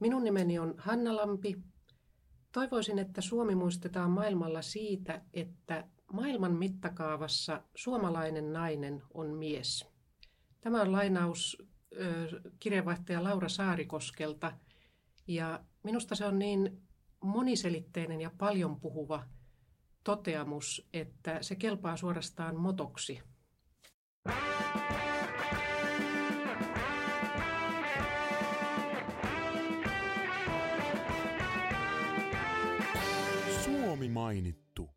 Minun nimeni on Hanna Lampi. Toivoisin, että Suomi muistetaan maailmalla siitä, että maailman mittakaavassa suomalainen nainen on mies. Tämä on lainaus kirjeenvaihtaja Laura Saarikoskelta. Ja minusta se on niin moniselitteinen ja paljon puhuva toteamus, että se kelpaa suorastaan motoksi. Suomi mainittu.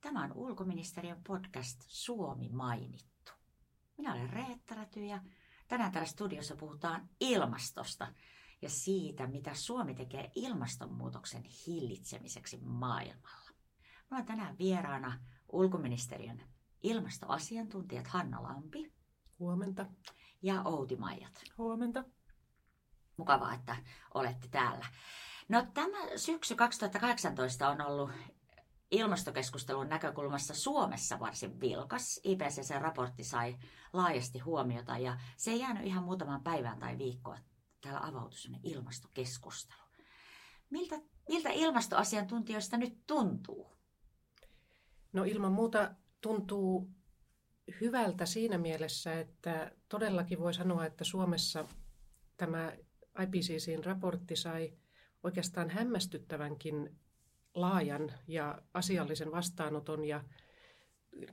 Tämä on ulkoministeriön podcast Suomi mainittu. Minä olen Reetta Räty ja tänään täällä studiossa puhutaan ilmastosta ja siitä, mitä Suomi tekee ilmastonmuutoksen hillitsemiseksi maailmalla. Minulla on tänään vieraana ulkoministeriön ilmastoasiantuntijat Hanna Lampi. Huomenta. Ja Outi Maijat. Huomenta. Mukavaa, että olette täällä. No tämä syksy 2018 on ollut ilmastokeskustelun näkökulmassa Suomessa varsin vilkas. IPCC-raportti sai laajasti huomiota ja se ei jäänyt ihan muutaman päivän tai viikkoa. Täällä avautui ilmastokeskustelu. Miltä, miltä ilmastoasiantuntijoista nyt tuntuu? No ilman muuta tuntuu hyvältä siinä mielessä, että todellakin voi sanoa, että Suomessa tämä IPCCin raportti sai oikeastaan hämmästyttävänkin laajan ja asiallisen vastaanoton. Ja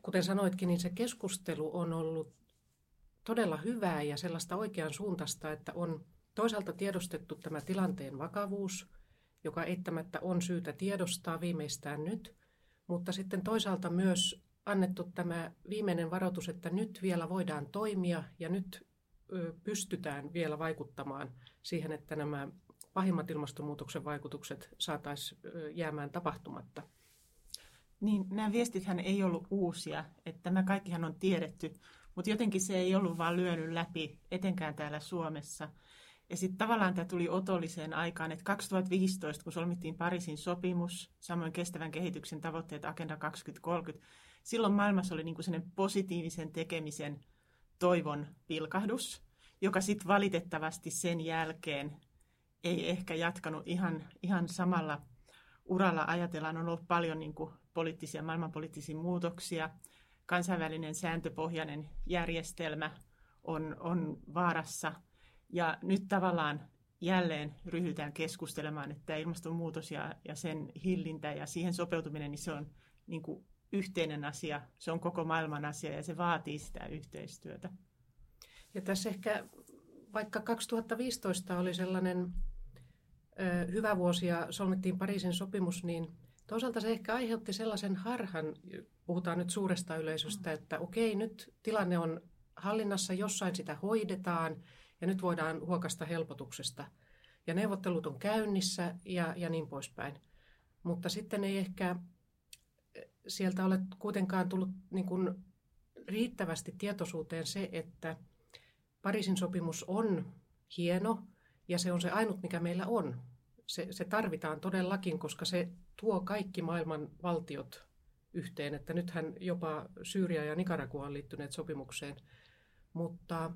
kuten sanoitkin, niin se keskustelu on ollut todella hyvää ja sellaista oikean suuntaista, että on toisaalta tiedostettu tämä tilanteen vakavuus, joka eittämättä on syytä tiedostaa viimeistään nyt, mutta sitten toisaalta myös annettu tämä viimeinen varoitus, että nyt vielä voidaan toimia ja nyt pystytään vielä vaikuttamaan siihen, että nämä pahimmat ilmastonmuutoksen vaikutukset saataisiin jäämään tapahtumatta. Niin, nämä viestithän ei ollut uusia, että tämä kaikkihan on tiedetty, mutta jotenkin se ei ollut vaan lyönyt läpi, etenkään täällä Suomessa. Ja sitten tavallaan tämä tuli otolliseen aikaan, että 2015, kun solmittiin Pariisin sopimus, samoin kestävän kehityksen tavoitteet Agenda 2030, silloin maailmassa oli niinku positiivisen tekemisen toivon pilkahdus, joka sitten valitettavasti sen jälkeen ei ehkä jatkanut ihan, ihan samalla uralla. Ajatellaan, on ollut paljon niin kuin poliittisia, maailmanpoliittisia muutoksia. Kansainvälinen sääntöpohjainen järjestelmä on, on vaarassa. Ja nyt tavallaan jälleen ryhdytään keskustelemaan, että ilmastonmuutos ja, ja sen hillintä ja siihen sopeutuminen, niin se on niin kuin yhteinen asia, se on koko maailman asia ja se vaatii sitä yhteistyötä. Ja tässä ehkä vaikka 2015 oli sellainen hyvä vuosi ja solmittiin Pariisin sopimus, niin toisaalta se ehkä aiheutti sellaisen harhan, puhutaan nyt suuresta yleisöstä, että okei, nyt tilanne on hallinnassa, jossain sitä hoidetaan ja nyt voidaan huokasta helpotuksesta. Ja neuvottelut on käynnissä ja, ja niin poispäin. Mutta sitten ei ehkä sieltä ole kuitenkaan tullut niin kuin riittävästi tietoisuuteen se, että Pariisin sopimus on hieno ja se on se ainut, mikä meillä on. Se, se tarvitaan todellakin, koska se tuo kaikki maailman valtiot yhteen. Että nythän jopa Syyria ja Nicaragua on liittyneet sopimukseen. Mutta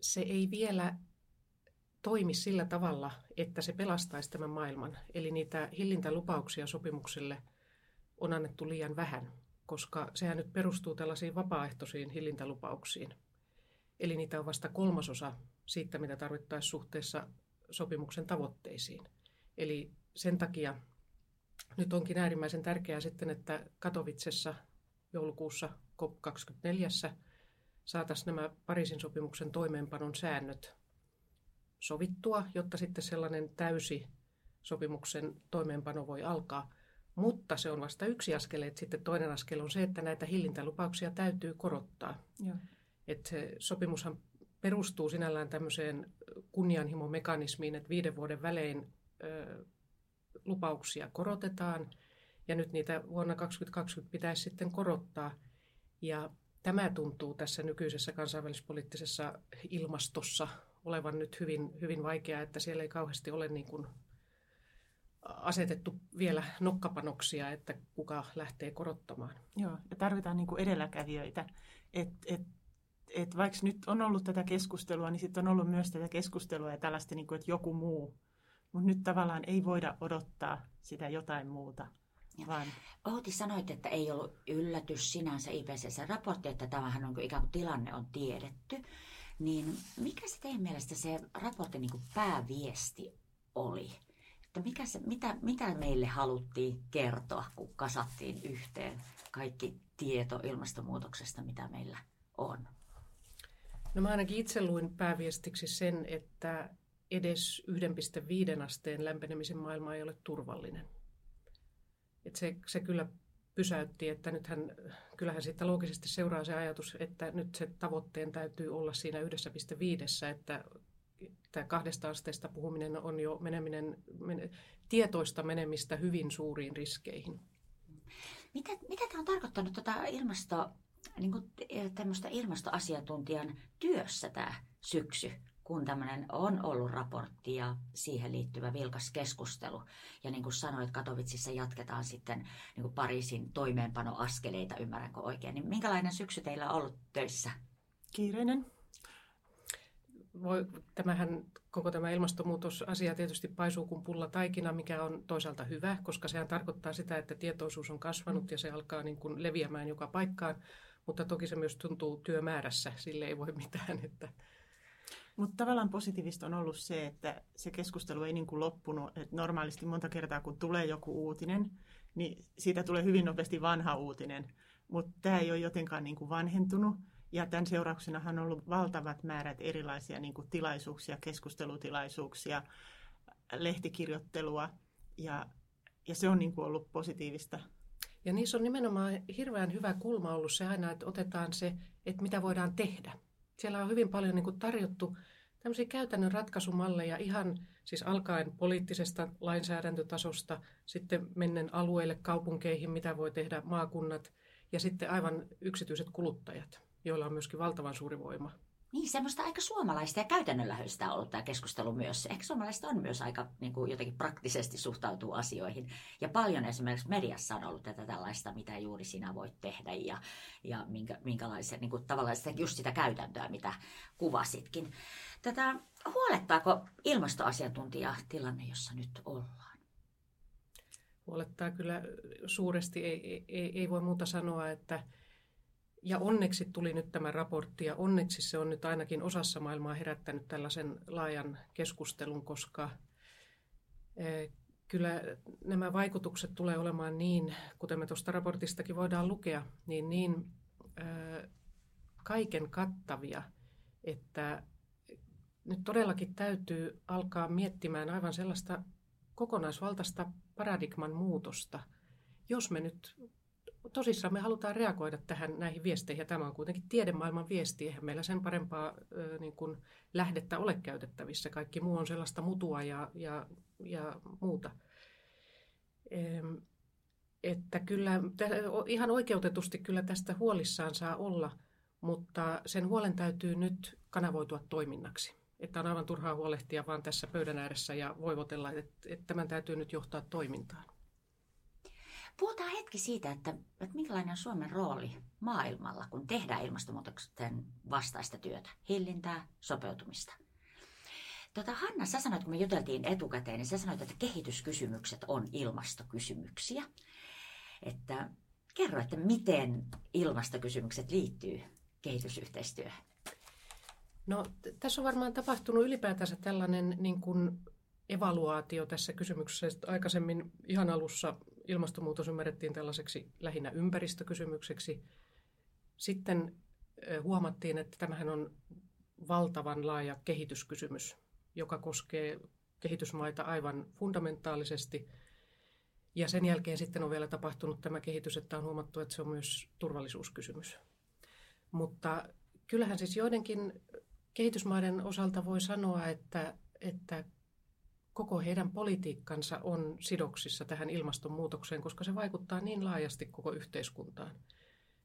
se ei vielä toimi sillä tavalla, että se pelastaisi tämän maailman. Eli niitä hillintälupauksia sopimukselle – on annettu liian vähän, koska sehän nyt perustuu tällaisiin vapaaehtoisiin hillintälupauksiin. Eli niitä on vasta kolmasosa siitä, mitä tarvittaisiin suhteessa sopimuksen tavoitteisiin. Eli sen takia nyt onkin äärimmäisen tärkeää sitten, että Katovitsessa joulukuussa COP24 saataisiin nämä Pariisin sopimuksen toimeenpanon säännöt sovittua, jotta sitten sellainen täysi sopimuksen toimeenpano voi alkaa – mutta se on vasta yksi askel, että sitten toinen askel on se, että näitä hillintälupauksia täytyy korottaa. Joo. Että se sopimushan perustuu sinällään tämmöiseen kunnianhimomekanismiin, että viiden vuoden välein lupauksia korotetaan ja nyt niitä vuonna 2020 pitäisi sitten korottaa. Ja tämä tuntuu tässä nykyisessä kansainvälispoliittisessa ilmastossa olevan nyt hyvin, hyvin vaikeaa, että siellä ei kauheasti ole niin kuin asetettu vielä nokkapanoksia, että kuka lähtee korottamaan. Joo, ja tarvitaan niin kuin edelläkävijöitä. Et, et, et vaikka nyt on ollut tätä keskustelua, niin sitten on ollut myös tätä keskustelua ja tällaista, niin kuin, että joku muu. Mutta nyt tavallaan ei voida odottaa sitä jotain muuta. Vaan... Outi sanoit, että ei ollut yllätys sinänsä IPCC-raportti, että tämähän on ikään kuin tilanne on tiedetty. Niin mikä se teidän mielestä se raportin niin pääviesti oli? Että mikä se, mitä, mitä meille haluttiin kertoa, kun kasattiin yhteen kaikki tieto ilmastonmuutoksesta, mitä meillä on? No mä ainakin itse luin pääviestiksi sen, että edes 1,5 asteen lämpenemisen maailma ei ole turvallinen. Et se, se kyllä pysäytti, että nythän, kyllähän siitä loogisesti seuraa se ajatus, että nyt se tavoitteen täytyy olla siinä 1,5, että tämä kahdesta asteesta puhuminen on jo meneminen, men, tietoista menemistä hyvin suuriin riskeihin. Mitä, mitä tämä on tarkoittanut tuota ilmasto, niin kuin, tämmöistä ilmastoasiantuntijan työssä tämä syksy? kun tämmöinen on ollut raportti ja siihen liittyvä vilkas keskustelu. Ja niin kuin sanoit, Katovitsissa jatketaan sitten niin kuin Pariisin toimeenpanoaskeleita, ymmärränkö oikein. Niin minkälainen syksy teillä on ollut töissä? Kiireinen. Voi, tämähän, koko tämä ilmastonmuutosasia tietysti paisuu kuin pulla taikina, mikä on toisaalta hyvä, koska sehän tarkoittaa sitä, että tietoisuus on kasvanut ja se alkaa niin kuin leviämään joka paikkaan. Mutta toki se myös tuntuu työmäärässä, sille ei voi mitään, että mutta tavallaan positiivista on ollut se, että se keskustelu ei niin kuin loppunut. Että normaalisti monta kertaa, kun tulee joku uutinen, niin siitä tulee hyvin nopeasti vanha uutinen. Mutta tämä ei ole jotenkaan niin kuin vanhentunut. Ja tämän seurauksena on ollut valtavat määrät erilaisia niin kuin tilaisuuksia, keskustelutilaisuuksia, lehtikirjoittelua. Ja, ja se on niin kuin ollut positiivista. Ja niissä on nimenomaan hirveän hyvä kulma ollut se aina, että otetaan se, että mitä voidaan tehdä siellä on hyvin paljon niin kuin tarjottu tämmöisiä käytännön ratkaisumalleja ihan siis alkaen poliittisesta lainsäädäntötasosta, sitten mennen alueille, kaupunkeihin, mitä voi tehdä maakunnat ja sitten aivan yksityiset kuluttajat, joilla on myöskin valtavan suuri voima. Niin, semmoista aika suomalaista ja käytännönläheistä on ollut tämä keskustelu myös. Ehkä suomalaiset on myös aika niin kuin jotenkin praktisesti suhtautuu asioihin. Ja paljon esimerkiksi mediassa on ollut tätä tällaista, mitä juuri sinä voit tehdä ja, ja minkä, minkälaisen, niin kuin tavallaan sitä, just sitä käytäntöä, mitä kuvasitkin. Tätä, huolettaako ilmastoasiantuntija tilanne, jossa nyt ollaan? Huolettaa kyllä suuresti. Ei, ei, ei voi muuta sanoa, että ja onneksi tuli nyt tämä raportti ja onneksi se on nyt ainakin osassa maailmaa herättänyt tällaisen laajan keskustelun, koska eh, kyllä nämä vaikutukset tulee olemaan niin, kuten me tuosta raportistakin voidaan lukea, niin niin eh, kaiken kattavia, että nyt todellakin täytyy alkaa miettimään aivan sellaista kokonaisvaltaista paradigman muutosta, jos me nyt tosissaan me halutaan reagoida tähän näihin viesteihin, ja tämä on kuitenkin tiedemaailman viesti, eihän meillä sen parempaa ö, niin kuin lähdettä ole käytettävissä. Kaikki muu on sellaista mutua ja, ja, ja muuta. Ehm, että kyllä ihan oikeutetusti kyllä tästä huolissaan saa olla, mutta sen huolen täytyy nyt kanavoitua toiminnaksi. Että on aivan turhaa huolehtia vaan tässä pöydän ääressä ja voivotella, että, että tämän täytyy nyt johtaa toimintaan. Puhutaan hetki siitä, että, että minkälainen on Suomen rooli maailmalla, kun tehdään ilmastonmuutoksen vastaista työtä, hillintää, sopeutumista. Tota, Hanna, sä sanoit, kun me juteltiin etukäteen, niin sä sanoit, että kehityskysymykset on ilmastokysymyksiä. Että kerro, että miten ilmastokysymykset liittyy kehitysyhteistyöhön? No, tässä on varmaan tapahtunut ylipäätänsä tällainen niin kuin evaluaatio tässä kysymyksessä. Aikaisemmin ihan alussa ilmastonmuutos ymmärrettiin tällaiseksi lähinnä ympäristökysymykseksi. Sitten huomattiin, että tämähän on valtavan laaja kehityskysymys, joka koskee kehitysmaita aivan fundamentaalisesti. Ja sen jälkeen sitten on vielä tapahtunut tämä kehitys, että on huomattu, että se on myös turvallisuuskysymys. Mutta kyllähän siis joidenkin kehitysmaiden osalta voi sanoa, että, että koko heidän politiikkansa on sidoksissa tähän ilmastonmuutokseen, koska se vaikuttaa niin laajasti koko yhteiskuntaan.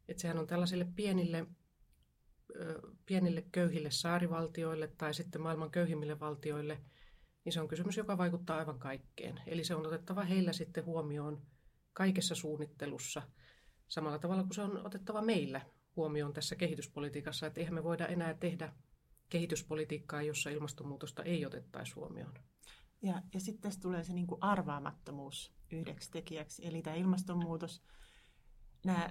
Että sehän on tällaisille pienille, pienille köyhille saarivaltioille tai sitten maailman köyhimmille valtioille, niin se on kysymys, joka vaikuttaa aivan kaikkeen. Eli se on otettava heillä sitten huomioon kaikessa suunnittelussa samalla tavalla kuin se on otettava meillä huomioon tässä kehityspolitiikassa, että eihän me voida enää tehdä kehityspolitiikkaa, jossa ilmastonmuutosta ei otettaisi huomioon. Ja, ja sitten tässä tulee se niin kuin arvaamattomuus yhdeksi tekijäksi. Eli tämä ilmastonmuutos, nämä,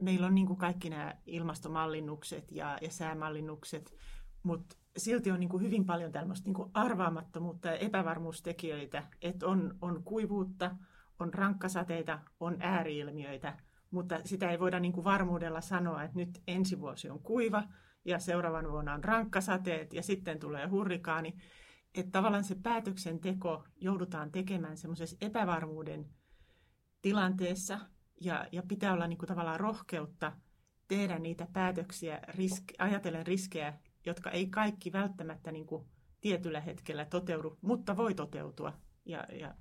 meillä on niin kuin kaikki nämä ilmastomallinnukset ja, ja säämallinnukset, mutta silti on niin kuin hyvin paljon tällaista niin kuin arvaamattomuutta ja epävarmuustekijöitä, että on, on kuivuutta, on rankkasateita, on ääriilmiöitä, mutta sitä ei voida niin kuin varmuudella sanoa, että nyt ensi vuosi on kuiva ja seuraavan vuonna on rankkasateet ja sitten tulee hurrikaani. Että tavallaan se päätöksenteko joudutaan tekemään semmoisessa epävarmuuden tilanteessa ja, ja pitää olla niin kuin tavallaan rohkeutta tehdä niitä päätöksiä risk, ajatellen riskejä, jotka ei kaikki välttämättä niin kuin tietyllä hetkellä toteudu, mutta voi toteutua. Ja, ja,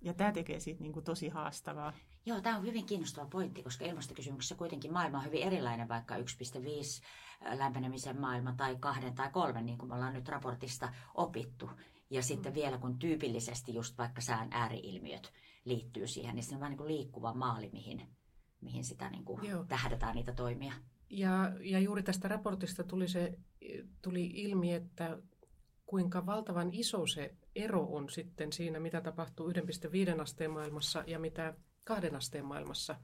ja tämä tekee siitä niin kuin tosi haastavaa. Joo, tämä on hyvin kiinnostava pointti, koska ilmastokysymyksessä kuitenkin maailma on hyvin erilainen, vaikka 1,5 lämpenemisen maailma tai kahden tai kolmen, niin kuin me ollaan nyt raportista opittu. Ja sitten vielä kun tyypillisesti just vaikka sään ääriilmiöt liittyy siihen, niin se on vähän niin kuin liikkuva maali, mihin, mihin sitä niin kuin tähdätään niitä toimia. Ja, ja juuri tästä raportista tuli, se, tuli ilmi, että kuinka valtavan iso se ero on sitten siinä, mitä tapahtuu 1,5 asteen maailmassa ja mitä kahden asteen maailmassa.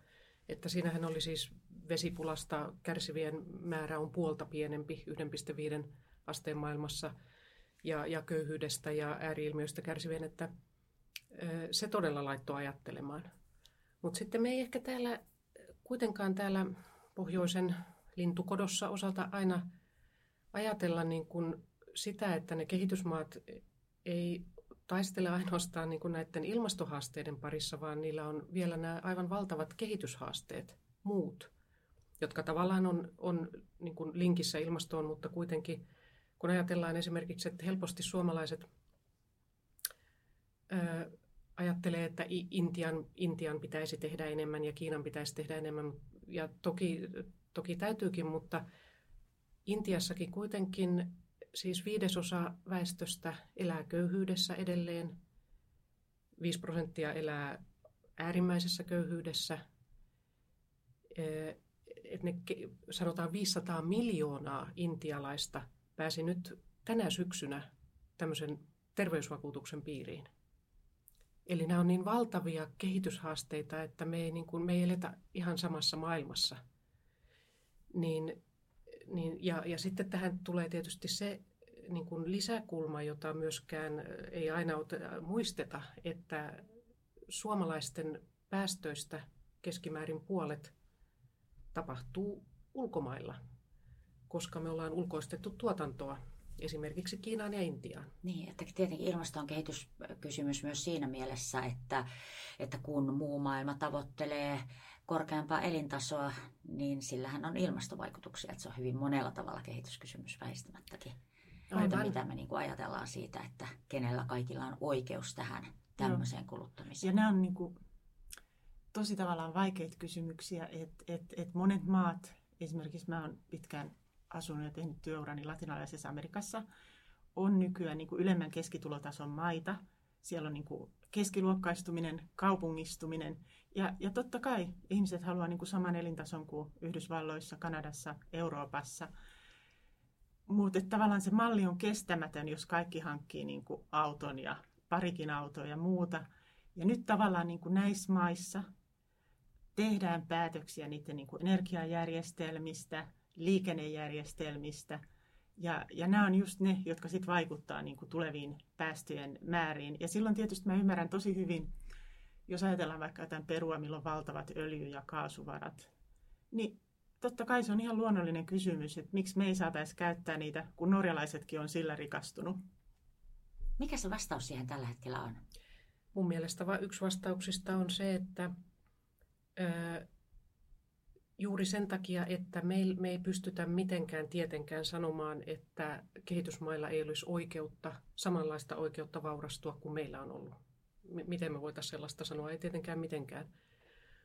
Että siinähän oli siis vesipulasta kärsivien määrä on puolta pienempi 1,5 asteen maailmassa ja, ja köyhyydestä ja ääriilmiöistä kärsivien, että se todella laittoi ajattelemaan. Mutta sitten me ei ehkä täällä kuitenkaan täällä pohjoisen lintukodossa osalta aina ajatella niin kuin sitä, että ne kehitysmaat ei taistele ainoastaan niin kuin näiden ilmastohaasteiden parissa, vaan niillä on vielä nämä aivan valtavat kehityshaasteet, muut, jotka tavallaan on, on niin kuin linkissä ilmastoon, mutta kuitenkin kun ajatellaan esimerkiksi, että helposti suomalaiset ää, ajattelee, että Intian, Intian pitäisi tehdä enemmän ja Kiinan pitäisi tehdä enemmän, ja toki, toki täytyykin, mutta Intiassakin kuitenkin siis viidesosa väestöstä elää köyhyydessä edelleen, 5 prosenttia elää äärimmäisessä köyhyydessä. Et ne, sanotaan 500 miljoonaa intialaista pääsi nyt tänä syksynä tämmöisen terveysvakuutuksen piiriin. Eli nämä on niin valtavia kehityshaasteita, että me ei, niin kuin, me ei eletä ihan samassa maailmassa. Niin niin, ja, ja sitten tähän tulee tietysti se niin kuin lisäkulma, jota myöskään ei aina muisteta, että suomalaisten päästöistä keskimäärin puolet tapahtuu ulkomailla, koska me ollaan ulkoistettu tuotantoa esimerkiksi Kiinaan ja Intiaan. Niin, että tietenkin ilmasto on kehityskysymys myös siinä mielessä, että, että kun muu maailma tavoittelee korkeampaa elintasoa, niin sillähän on ilmastovaikutuksia. Että se on hyvin monella tavalla kehityskysymys väistämättäkin. Aivan. mitä me niin kuin ajatellaan siitä, että kenellä kaikilla on oikeus tähän tämmöiseen kuluttamiseen. Ja nämä on niin kuin, tosi tavallaan vaikeita kysymyksiä, että et, et monet maat, esimerkiksi mä oon pitkään asunut ja tehnyt työurani latinalaisessa Amerikassa, on nykyään niin kuin ylemmän keskitulotason maita. Siellä on niin kuin keskiluokkaistuminen, kaupungistuminen ja, ja totta kai ihmiset haluaa niin kuin saman elintason kuin Yhdysvalloissa, Kanadassa, Euroopassa. Mutta tavallaan se malli on kestämätön, jos kaikki hankkii niin kuin auton ja parikin autoa ja muuta. Ja nyt tavallaan niin kuin näissä maissa tehdään päätöksiä niiden niin kuin energiajärjestelmistä, liikennejärjestelmistä. Ja, ja nämä on just ne, jotka sitten vaikuttaa niin kuin tuleviin päästöjen määriin. Ja silloin tietysti mä ymmärrän tosi hyvin, jos ajatellaan vaikka jotain perua, millä on valtavat öljy- ja kaasuvarat, niin totta kai se on ihan luonnollinen kysymys, että miksi me ei saataisi käyttää niitä, kun norjalaisetkin on sillä rikastunut. Mikä se vastaus siihen tällä hetkellä on? Mun mielestä yksi vastauksista on se, että ö, juuri sen takia, että me ei, me ei pystytä mitenkään tietenkään sanomaan, että kehitysmailla ei olisi oikeutta, samanlaista oikeutta vaurastua kuin meillä on ollut. M- miten me voitaisiin sellaista sanoa? Ei tietenkään mitenkään.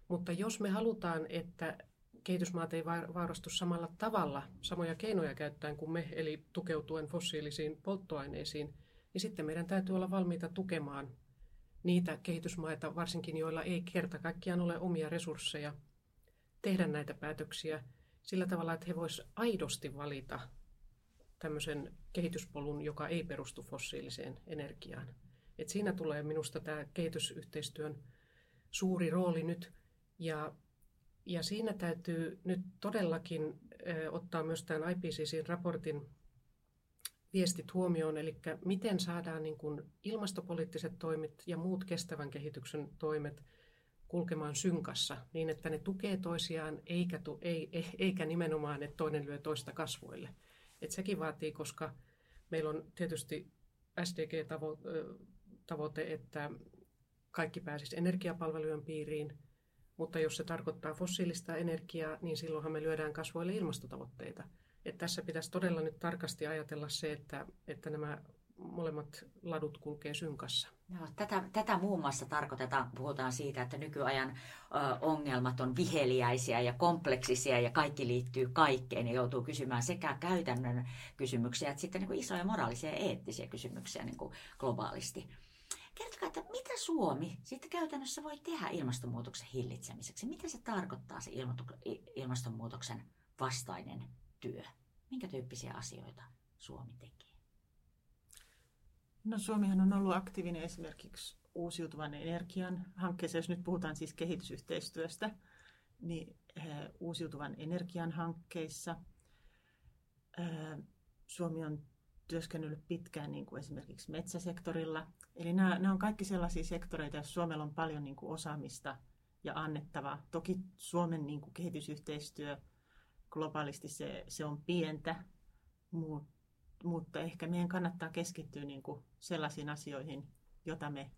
Mutta jos me halutaan, että kehitysmaat ei vaurastu samalla tavalla, samoja keinoja käyttäen kuin me, eli tukeutuen fossiilisiin polttoaineisiin, niin sitten meidän täytyy olla valmiita tukemaan niitä kehitysmaita, varsinkin joilla ei kerta kaikkiaan ole omia resursseja tehdä näitä päätöksiä sillä tavalla, että he voisivat aidosti valita tämmöisen kehityspolun, joka ei perustu fossiiliseen energiaan. Et siinä tulee minusta tämä kehitysyhteistyön suuri rooli nyt. Ja, ja siinä täytyy nyt todellakin ö, ottaa myös tämän IPCCin raportin viestit huomioon, eli miten saadaan niin kuin ilmastopoliittiset toimet ja muut kestävän kehityksen toimet kulkemaan synkassa niin, että ne tukee toisiaan, eikä, tu, ei, eikä nimenomaan, että toinen lyö toista kasvoille. Et sekin vaatii, koska meillä on tietysti SDG-tavoite, että kaikki pääsisi energiapalvelujen piiriin, mutta jos se tarkoittaa fossiilista energiaa, niin silloinhan me lyödään kasvoille ilmastotavoitteita. Et tässä pitäisi todella nyt tarkasti ajatella se, että, että nämä molemmat ladut kulkee synkassa. No, tätä, tätä muun muassa tarkoitetaan, puhutaan siitä, että nykyajan ö, ongelmat on viheliäisiä ja kompleksisia ja kaikki liittyy kaikkeen ja joutuu kysymään sekä käytännön kysymyksiä että sitten niin kuin isoja moraalisia ja eettisiä kysymyksiä niin kuin globaalisti. Kertokaa, että mitä Suomi sitten käytännössä voi tehdä ilmastonmuutoksen hillitsemiseksi? Mitä se tarkoittaa se ilmastonmuutoksen vastainen työ? Minkä tyyppisiä asioita Suomi tekee? No Suomihan on ollut aktiivinen esimerkiksi uusiutuvan energian hankkeessa, jos nyt puhutaan siis kehitysyhteistyöstä, niin äh, uusiutuvan energian hankkeissa. Äh, Suomi on työskennellyt pitkään niin kuin esimerkiksi metsäsektorilla. Eli nämä, nämä on kaikki sellaisia sektoreita, joissa Suomella on paljon niin kuin osaamista ja annettavaa. Toki Suomen niin kuin kehitysyhteistyö globaalisti se, se on pientä, mutta mutta ehkä meidän kannattaa keskittyä niin kuin sellaisiin asioihin, joita me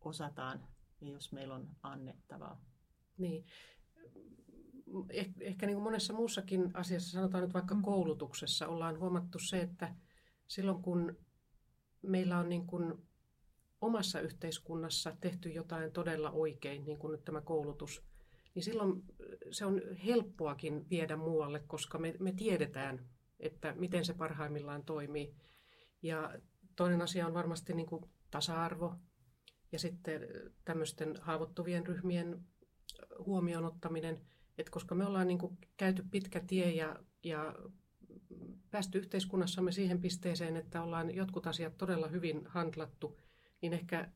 osataan ja jos meillä on annettavaa. Niin. Eh, ehkä niin kuin monessa muussakin asiassa, sanotaan nyt vaikka mm. koulutuksessa, ollaan huomattu se, että silloin kun meillä on niin kuin omassa yhteiskunnassa tehty jotain todella oikein, niin kuin nyt tämä koulutus, niin silloin se on helppoakin viedä muualle, koska me, me tiedetään, että miten se parhaimmillaan toimii. Ja toinen asia on varmasti niin kuin tasa-arvo ja sitten tämmöisten haavoittuvien ryhmien huomioon ottaminen, että koska me ollaan niin kuin käyty pitkä tie ja, ja päästy yhteiskunnassamme siihen pisteeseen, että ollaan jotkut asiat todella hyvin handlattu, niin ehkä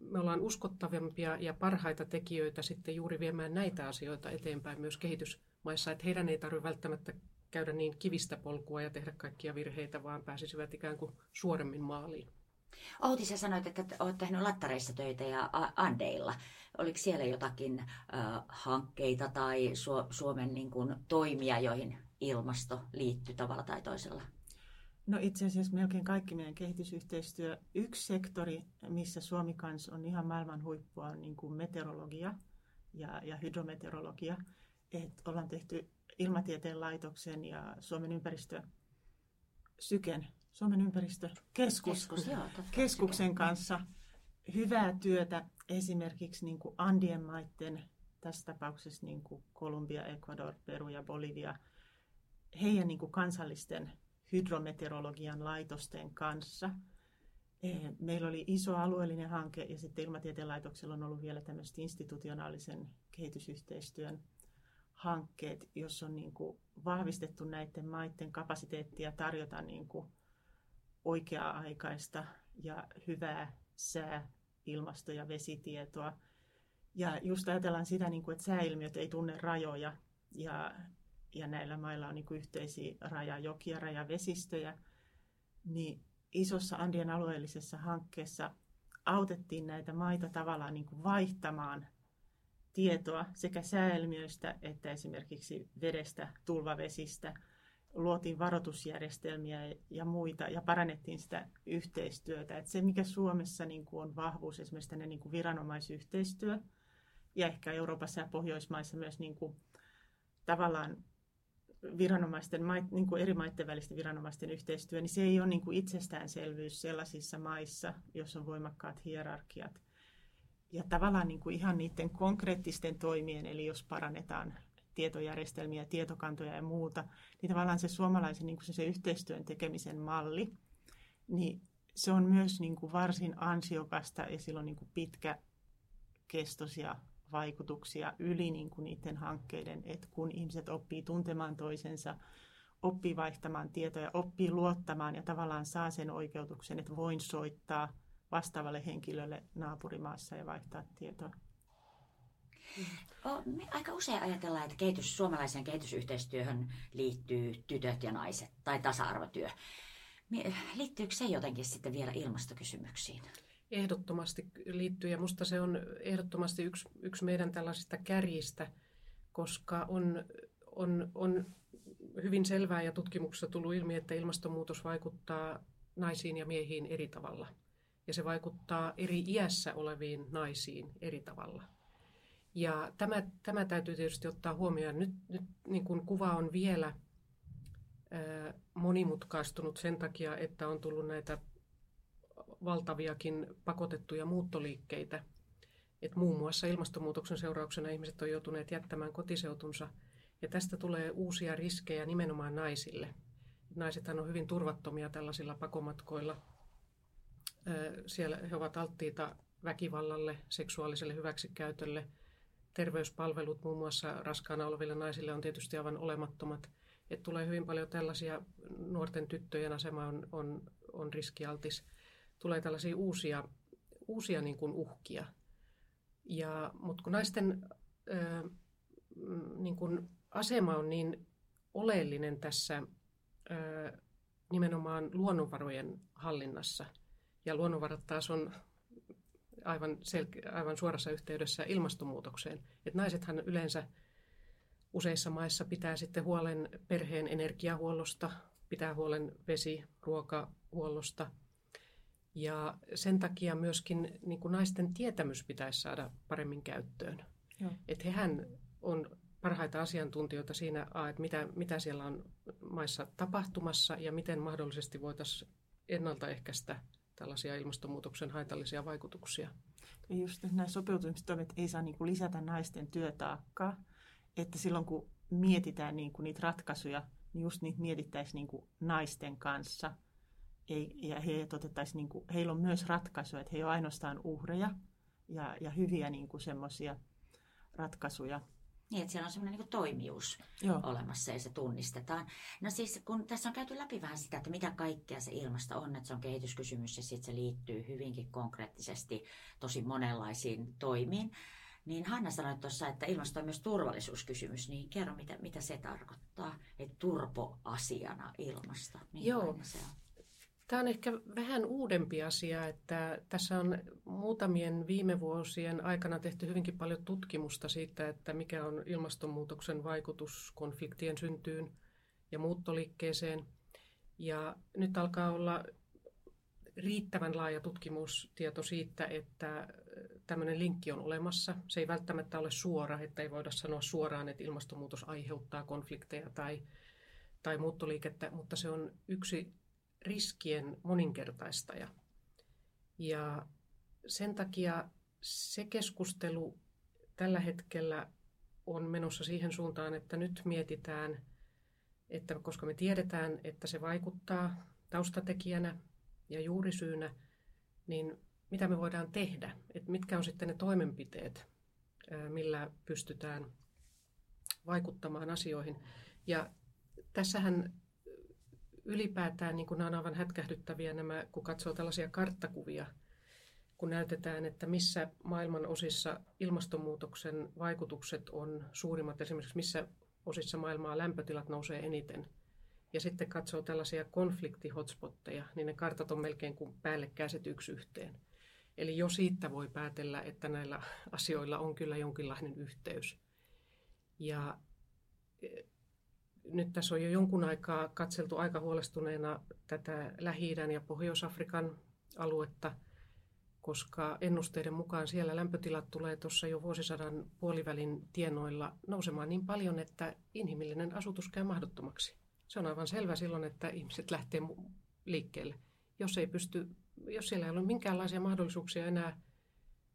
me ollaan uskottavimpia ja parhaita tekijöitä sitten juuri viemään näitä asioita eteenpäin myös kehitysmaissa, että heidän ei tarvitse välttämättä käydä niin kivistä polkua ja tehdä kaikkia virheitä, vaan pääsisivät ikään kuin suoremmin maaliin. Outi, sä sanoit, että olet tehnyt lattareissa töitä ja Andeilla. Oliko siellä jotakin äh, hankkeita tai Su- Suomen niin kuin, toimia, joihin ilmasto liittyy tavalla tai toisella? No itse asiassa melkein kaikki meidän kehitysyhteistyö. Yksi sektori, missä Suomi kanssa on ihan maailman huippua, on niin kuin meteorologia ja, ja hydrometeorologia. Et ollaan tehty ilmatieteen laitoksen ja Suomen ympäristö Syken, Suomen ympäristökeskus, Keskus, joo, keskuksen kanssa hyvää työtä esimerkiksi niin kuin Andien maiden, tässä tapauksessa niin kuin Kolumbia, Ecuador, Peru ja Bolivia, heidän niin kuin kansallisten hydrometeorologian laitosten kanssa. E, meillä oli iso alueellinen hanke ja sitten Ilmatieteen laitoksella on ollut vielä tämmöistä institutionaalisen kehitysyhteistyön hankkeet, jos on niin kuin vahvistettu näiden maiden kapasiteettia tarjota niin kuin oikea-aikaista ja hyvää sää, ilmasto- ja vesitietoa. Ja just ajatellaan sitä, niin kuin, että sääilmiöt ei tunne rajoja ja, ja näillä mailla on niin kuin yhteisiä rajajokia, rajavesistöjä, niin isossa Andien alueellisessa hankkeessa autettiin näitä maita tavallaan niin kuin vaihtamaan tietoa sekä sääilmiöistä että esimerkiksi vedestä, tulvavesistä. Luotiin varoitusjärjestelmiä ja muita ja parannettiin sitä yhteistyötä. Et se, mikä Suomessa niin kuin on vahvuus, esimerkiksi niin kuin viranomaisyhteistyö ja ehkä Euroopassa ja Pohjoismaissa myös niin kuin, tavallaan viranomaisten, niin kuin eri maiden välisten viranomaisten yhteistyö, niin se ei ole niin kuin itsestäänselvyys sellaisissa maissa, joissa on voimakkaat hierarkiat ja tavallaan niin kuin ihan niiden konkreettisten toimien, eli jos parannetaan tietojärjestelmiä, tietokantoja ja muuta, niin tavallaan se suomalaisen niin kuin se yhteistyön tekemisen malli, niin se on myös niin kuin varsin ansiokasta ja sillä on niin kuin pitkäkestoisia vaikutuksia yli niin kuin niiden hankkeiden, että kun ihmiset oppii tuntemaan toisensa, oppii vaihtamaan tietoja, oppii luottamaan ja tavallaan saa sen oikeutuksen, että voin soittaa vastaavalle henkilölle naapurimaassa ja vaihtaa tietoa. Me aika usein ajatellaan, että kehitys, suomalaiseen kehitysyhteistyöhön liittyy tytöt ja naiset tai tasa-arvotyö. Liittyykö se jotenkin sitten vielä ilmastokysymyksiin? Ehdottomasti liittyy ja minusta se on ehdottomasti yksi, yksi meidän tällaisista kärjistä, koska on, on, on hyvin selvää ja tutkimuksessa tullut ilmi, että ilmastonmuutos vaikuttaa naisiin ja miehiin eri tavalla. Ja se vaikuttaa eri iässä oleviin naisiin eri tavalla. Ja tämä, tämä täytyy tietysti ottaa huomioon. Nyt, nyt niin kuin kuva on vielä ää, monimutkaistunut sen takia, että on tullut näitä valtaviakin pakotettuja muuttoliikkeitä. Et muun muassa ilmastonmuutoksen seurauksena ihmiset on joutuneet jättämään kotiseutunsa. Ja tästä tulee uusia riskejä nimenomaan naisille. Naisethan on hyvin turvattomia tällaisilla pakomatkoilla. Siellä he ovat alttiita väkivallalle, seksuaaliselle hyväksikäytölle – terveyspalvelut muun muassa raskaana oleville naisille on tietysti aivan olemattomat. Et tulee hyvin paljon tällaisia, nuorten tyttöjen asema on, on, on riskialtis. Tulee tällaisia uusia, uusia niin kuin uhkia. Ja, mutta kun naisten ö, niin kuin asema on niin oleellinen tässä ö, nimenomaan luonnonvarojen hallinnassa, ja luonnonvarat taas on aivan, sel- aivan suorassa yhteydessä ilmastonmuutokseen. Et naisethan yleensä useissa maissa pitää sitten huolen perheen energiahuollosta, pitää huolen vesi, ruokahuollosta. Ja sen takia myöskin niin kuin naisten tietämys pitäisi saada paremmin käyttöön. Että hehän on parhaita asiantuntijoita siinä, että mitä, mitä siellä on maissa tapahtumassa ja miten mahdollisesti voitaisiin ennaltaehkäistä tällaisia ilmastonmuutoksen haitallisia vaikutuksia. Ja just nämä sopeutumistoimet ei saa niin kuin lisätä naisten työtaakkaa, että silloin kun mietitään niin kuin niitä ratkaisuja, niin just niitä mietittäisiin niin kuin naisten kanssa. Ei, ja he otettaisiin, niin kuin, heillä on myös ratkaisuja, että he ole ainoastaan uhreja ja, ja hyviä niin kuin semmoisia ratkaisuja, niin, että siellä on semmoinen niin toimijuus Joo. olemassa ja se tunnistetaan. No siis kun tässä on käyty läpi vähän sitä, että mitä kaikkea se ilmasto on, että se on kehityskysymys ja sitten se liittyy hyvinkin konkreettisesti tosi monenlaisiin toimiin. Niin Hanna sanoi tuossa, että ilmasto on myös turvallisuuskysymys, niin kerro mitä, mitä se tarkoittaa, että turpoasiana ilmasto. Joo, se on? Tämä on ehkä vähän uudempi asia, että tässä on muutamien viime vuosien aikana tehty hyvinkin paljon tutkimusta siitä, että mikä on ilmastonmuutoksen vaikutus konfliktien syntyyn ja muuttoliikkeeseen. Ja nyt alkaa olla riittävän laaja tutkimustieto siitä, että tämmöinen linkki on olemassa. Se ei välttämättä ole suora, että ei voida sanoa suoraan, että ilmastonmuutos aiheuttaa konflikteja tai, tai muuttoliikettä, mutta se on yksi riskien moninkertaistaja. Ja sen takia se keskustelu tällä hetkellä on menossa siihen suuntaan, että nyt mietitään, että koska me tiedetään, että se vaikuttaa taustatekijänä ja juurisyynä, niin mitä me voidaan tehdä? Että mitkä on sitten ne toimenpiteet, millä pystytään vaikuttamaan asioihin. Ja tässähän ylipäätään niin kuin nämä on aivan hätkähdyttäviä nämä, kun katsoo tällaisia karttakuvia, kun näytetään, että missä maailman osissa ilmastonmuutoksen vaikutukset on suurimmat, esimerkiksi missä osissa maailmaa lämpötilat nousee eniten. Ja sitten katsoo tällaisia konfliktihotspotteja, niin ne kartat on melkein kuin päällekkäiset yksi yhteen. Eli jo siitä voi päätellä, että näillä asioilla on kyllä jonkinlainen yhteys. Ja nyt tässä on jo jonkun aikaa katseltu aika huolestuneena tätä lähi ja Pohjois-Afrikan aluetta, koska ennusteiden mukaan siellä lämpötilat tulee tuossa jo vuosisadan puolivälin tienoilla nousemaan niin paljon, että inhimillinen asutus käy mahdottomaksi. Se on aivan selvä silloin, että ihmiset lähtee liikkeelle. Jos, ei pysty, jos siellä ei ole minkäänlaisia mahdollisuuksia enää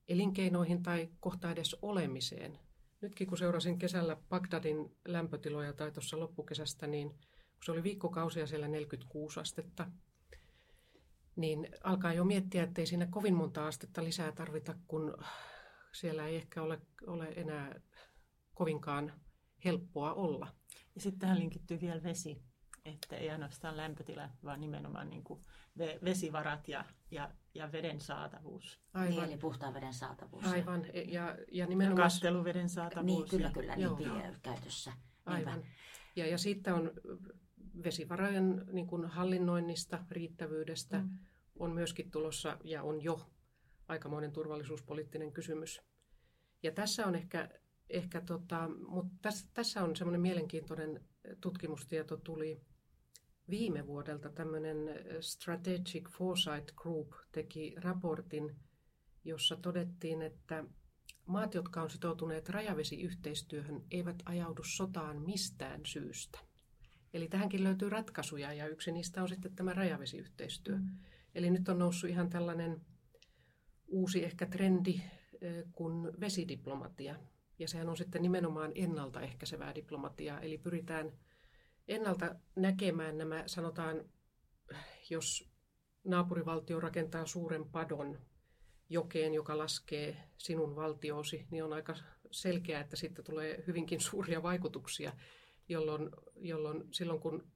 elinkeinoihin tai kohta edes olemiseen, Nytkin kun seurasin kesällä Bagdadin lämpötiloja tai tuossa loppukesästä, niin kun se oli viikkokausia siellä 46 astetta, niin alkaa jo miettiä, että ei siinä kovin monta astetta lisää tarvita, kun siellä ei ehkä ole, ole enää kovinkaan helppoa olla. Ja sitten tähän linkittyy vielä vesi, että ei ainoastaan lämpötila, vaan nimenomaan niin kuin vesivarat ja, ja, ja veden saatavuus. Aivan. Niin, eli puhtaan veden saatavuus. Aivan, ja, ja nimenomaan... Ja kasteluveden saatavuus. Niin, kyllä, kyllä, niin käytössä. Aivan. Ja, ja sitten on vesivarojen niin kuin hallinnoinnista, riittävyydestä mm. on myöskin tulossa ja on jo aikamoinen turvallisuuspoliittinen kysymys. Ja tässä on ehkä, ehkä tota, mutta tässä, tässä on semmoinen mielenkiintoinen tutkimustieto tuli viime vuodelta. Tämmöinen Strategic Foresight Group teki raportin, jossa todettiin, että maat, jotka on sitoutuneet rajavesiyhteistyöhön, eivät ajaudu sotaan mistään syystä. Eli tähänkin löytyy ratkaisuja ja yksi niistä on sitten tämä rajavesiyhteistyö. Mm. Eli nyt on noussut ihan tällainen uusi ehkä trendi kuin vesidiplomatia. Ja sehän on sitten nimenomaan ennaltaehkäisevää diplomatiaa, eli pyritään ennalta näkemään nämä, sanotaan, jos naapurivaltio rakentaa suuren padon jokeen, joka laskee sinun valtioosi, niin on aika selkeää, että sitten tulee hyvinkin suuria vaikutuksia, jolloin, jolloin silloin kun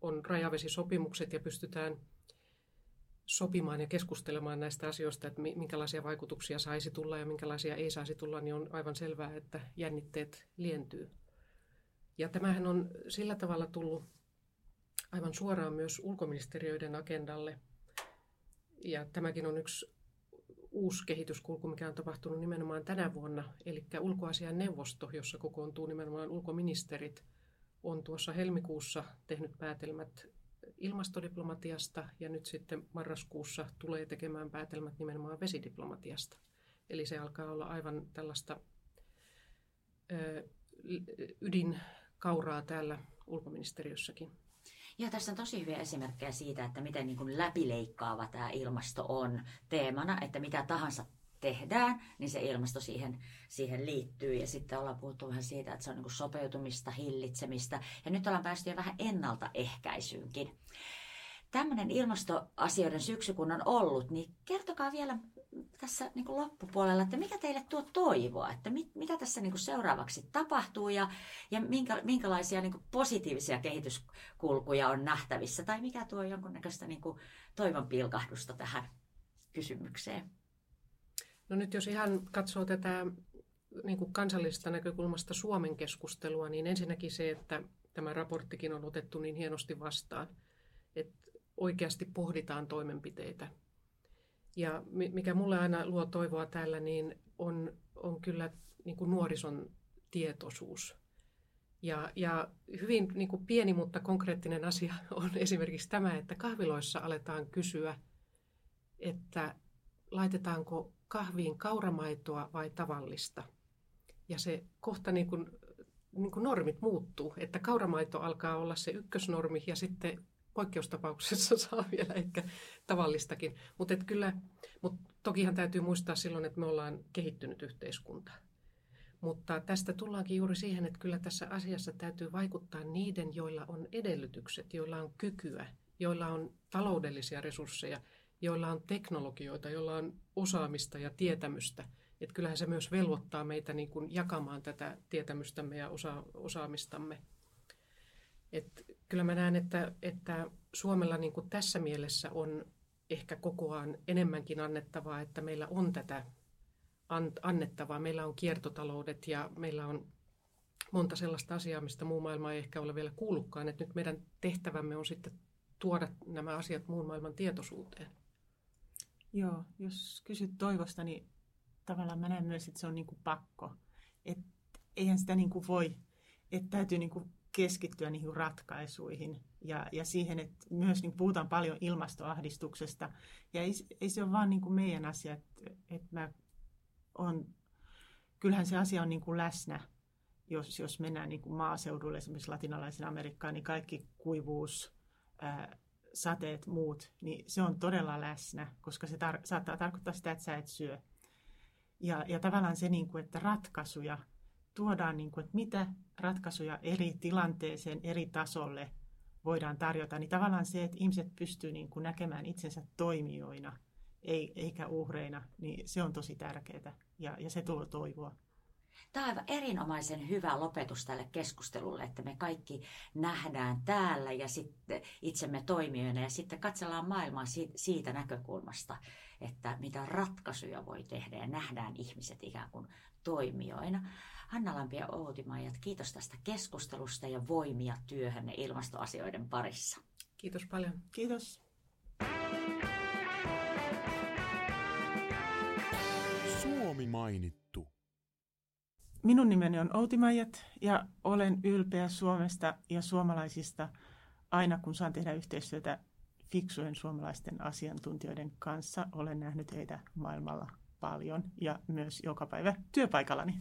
on rajavesisopimukset ja pystytään sopimaan ja keskustelemaan näistä asioista, että minkälaisia vaikutuksia saisi tulla ja minkälaisia ei saisi tulla, niin on aivan selvää, että jännitteet lientyy. Ja tämähän on sillä tavalla tullut aivan suoraan myös ulkoministeriöiden agendalle. Ja tämäkin on yksi uusi kehityskulku, mikä on tapahtunut nimenomaan tänä vuonna. Eli ulkoasian neuvosto, jossa kokoontuu nimenomaan ulkoministerit, on tuossa helmikuussa tehnyt päätelmät ilmastodiplomatiasta ja nyt sitten marraskuussa tulee tekemään päätelmät nimenomaan vesidiplomatiasta. Eli se alkaa olla aivan tällaista ö, ydinkauraa täällä ulkoministeriössäkin. Ja tässä on tosi hyviä esimerkkejä siitä, että miten niin kuin läpileikkaava tämä ilmasto on teemana, että mitä tahansa tehdään, niin se ilmasto siihen, siihen liittyy. Ja sitten ollaan puhuttu vähän siitä, että se on niin kuin sopeutumista, hillitsemistä. Ja nyt ollaan päästy jo vähän ennaltaehkäisyynkin. Tämmöinen ilmastoasioiden syksy kun on ollut, niin kertokaa vielä tässä niin kuin loppupuolella, että mikä teille tuo toivoa, että mit, mitä tässä niin kuin seuraavaksi tapahtuu ja, ja minkä, minkälaisia niin kuin positiivisia kehityskulkuja on nähtävissä tai mikä tuo jonkunnäköistä niin kuin toivon pilkahdusta tähän kysymykseen. No nyt jos ihan katsoo tätä niin kuin kansallisesta näkökulmasta Suomen keskustelua, niin ensinnäkin se, että tämä raporttikin on otettu niin hienosti vastaan, että oikeasti pohditaan toimenpiteitä. Ja mikä mulle aina luo toivoa täällä, niin on, on kyllä niin kuin nuorison tietoisuus. Ja, ja hyvin niin kuin pieni, mutta konkreettinen asia on esimerkiksi tämä, että kahviloissa aletaan kysyä, että laitetaanko kahviin kauramaitoa vai tavallista. Ja se kohta niin kuin, niin kuin normit muuttuu, että kauramaito alkaa olla se ykkösnormi ja sitten poikkeustapauksessa saa vielä ehkä tavallistakin. Mutta kyllä, mut tokihan täytyy muistaa silloin, että me ollaan kehittynyt yhteiskunta. Mutta tästä tullaankin juuri siihen, että kyllä tässä asiassa täytyy vaikuttaa niiden, joilla on edellytykset, joilla on kykyä, joilla on taloudellisia resursseja – joilla on teknologioita, joilla on osaamista ja tietämystä. Että kyllähän se myös velvoittaa meitä niin kuin jakamaan tätä tietämystämme ja osa- osaamistamme. Et kyllä mä näen, että, että Suomella niin kuin tässä mielessä on ehkä kokoaan enemmänkin annettavaa, että meillä on tätä annettavaa. Meillä on kiertotaloudet ja meillä on monta sellaista asiaa, mistä muu maailma ei ehkä ole vielä kuullutkaan. Että nyt meidän tehtävämme on sitten tuoda nämä asiat muun maailman tietoisuuteen. Joo, jos kysyt toivosta, niin tavallaan mä näen myös, että se on niin kuin pakko. Et eihän sitä niin kuin voi, että täytyy niin kuin keskittyä niihin ratkaisuihin ja, ja siihen, että myös niin puhutaan paljon ilmastoahdistuksesta. Ja ei, ei se ole vaan niin kuin meidän asia, että, että mä on, kyllähän se asia on niin kuin läsnä, jos, jos mennään niin kuin maaseudulle, esimerkiksi latinalaisen Amerikkaan, niin kaikki kuivuus, ää, sateet, muut, niin se on todella läsnä, koska se tar- saattaa tarkoittaa sitä, että sä et syö. Ja, ja tavallaan se, niin kuin, että ratkaisuja tuodaan, niin kuin, että mitä ratkaisuja eri tilanteeseen, eri tasolle voidaan tarjota, niin tavallaan se, että ihmiset pystyy niin kuin näkemään itsensä toimijoina, eikä uhreina, niin se on tosi tärkeää ja, ja se tuo toivoa. Tämä on aivan erinomaisen hyvä lopetus tälle keskustelulle, että me kaikki nähdään täällä ja sitten itsemme toimijoina ja sitten katsellaan maailmaa siitä näkökulmasta, että mitä ratkaisuja voi tehdä ja nähdään ihmiset ikään kuin toimijoina. Hanna Lampi ja Outi Maijat, kiitos tästä keskustelusta ja voimia työhönne ilmastoasioiden parissa. Kiitos paljon. Kiitos. Suomi mainittu. Minun nimeni on Outi Maijat ja olen ylpeä Suomesta ja suomalaisista aina kun saan tehdä yhteistyötä fiksujen suomalaisten asiantuntijoiden kanssa. Olen nähnyt heitä maailmalla paljon ja myös joka päivä työpaikallani.